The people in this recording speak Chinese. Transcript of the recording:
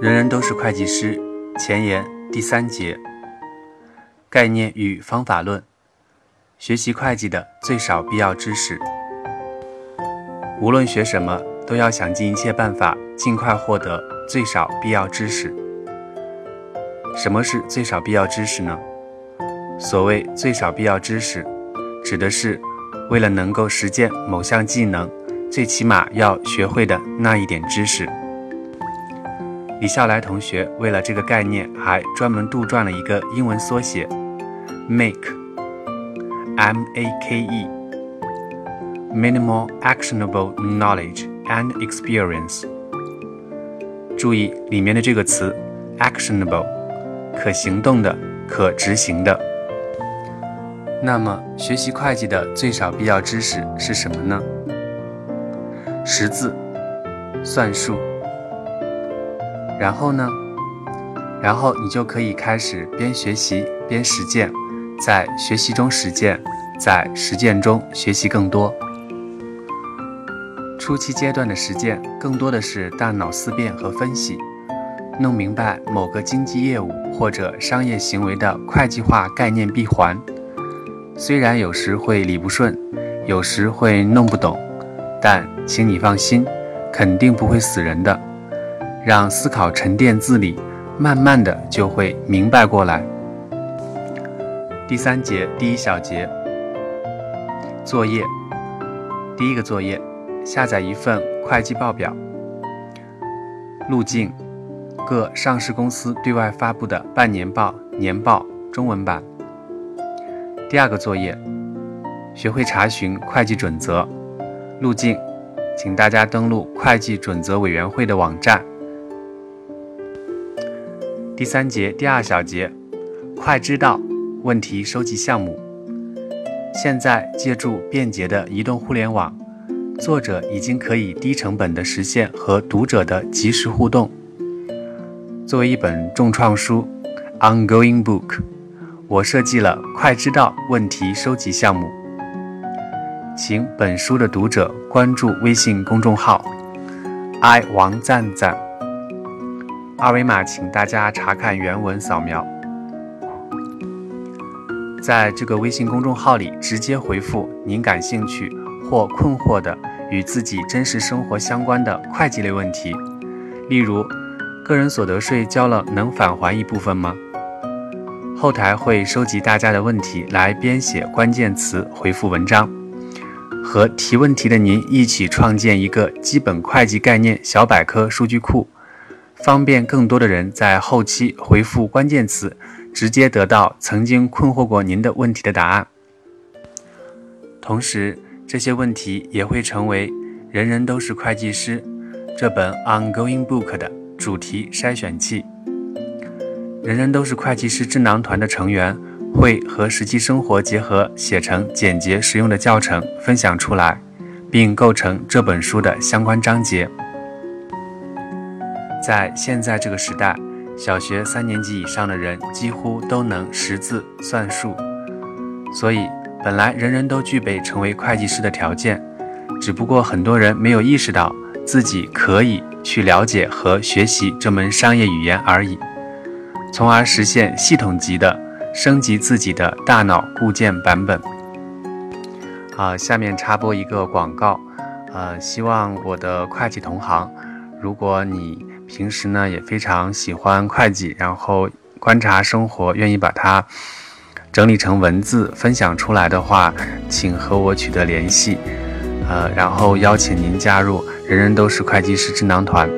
人人都是会计师。前言第三节：概念与方法论。学习会计的最少必要知识。无论学什么，都要想尽一切办法，尽快获得最少必要知识。什么是最少必要知识呢？所谓最少必要知识，指的是为了能够实践某项技能，最起码要学会的那一点知识。李笑来同学为了这个概念，还专门杜撰了一个英文缩写，make，M-A-K-E，minimal actionable knowledge and experience。注意里面的这个词，actionable，可行动的，可执行的。那么，学习会计的最少必要知识是什么呢？识字，算术。然后呢？然后你就可以开始边学习边实践，在学习中实践，在实践中学习更多。初期阶段的实践更多的是大脑思辨和分析，弄明白某个经济业务或者商业行为的会计化概念闭环。虽然有时会理不顺，有时会弄不懂，但请你放心，肯定不会死人的。让思考沉淀自理，慢慢的就会明白过来。第三节第一小节，作业。第一个作业，下载一份会计报表。路径，各上市公司对外发布的半年报、年报中文版。第二个作业，学会查询会计准则。路径，请大家登录会计准则委员会的网站。第三节第二小节，快知道问题收集项目。现在借助便捷的移动互联网，作者已经可以低成本的实现和读者的及时互动。作为一本重创书，ongoing book，我设计了快知道问题收集项目。请本书的读者关注微信公众号，i 王赞赞。二维码，请大家查看原文扫描。在这个微信公众号里，直接回复您感兴趣或困惑的与自己真实生活相关的会计类问题，例如，个人所得税交了能返还一部分吗？后台会收集大家的问题来编写关键词回复文章，和提问题的您一起创建一个基本会计概念小百科数据库。方便更多的人在后期回复关键词，直接得到曾经困惑过您的问题的答案。同时，这些问题也会成为《人人都是会计师》这本 ongoing book 的主题筛选器。人人都是会计师智囊团的成员会和实际生活结合，写成简洁实用的教程分享出来，并构成这本书的相关章节。在现在这个时代，小学三年级以上的人几乎都能识字算数，所以本来人人都具备成为会计师的条件，只不过很多人没有意识到自己可以去了解和学习这门商业语言而已，从而实现系统级的升级自己的大脑固件版本。好，下面插播一个广告，呃，希望我的会计同行，如果你。平时呢也非常喜欢会计，然后观察生活，愿意把它整理成文字分享出来的话，请和我取得联系，呃，然后邀请您加入“人人都是会计师智囊团”。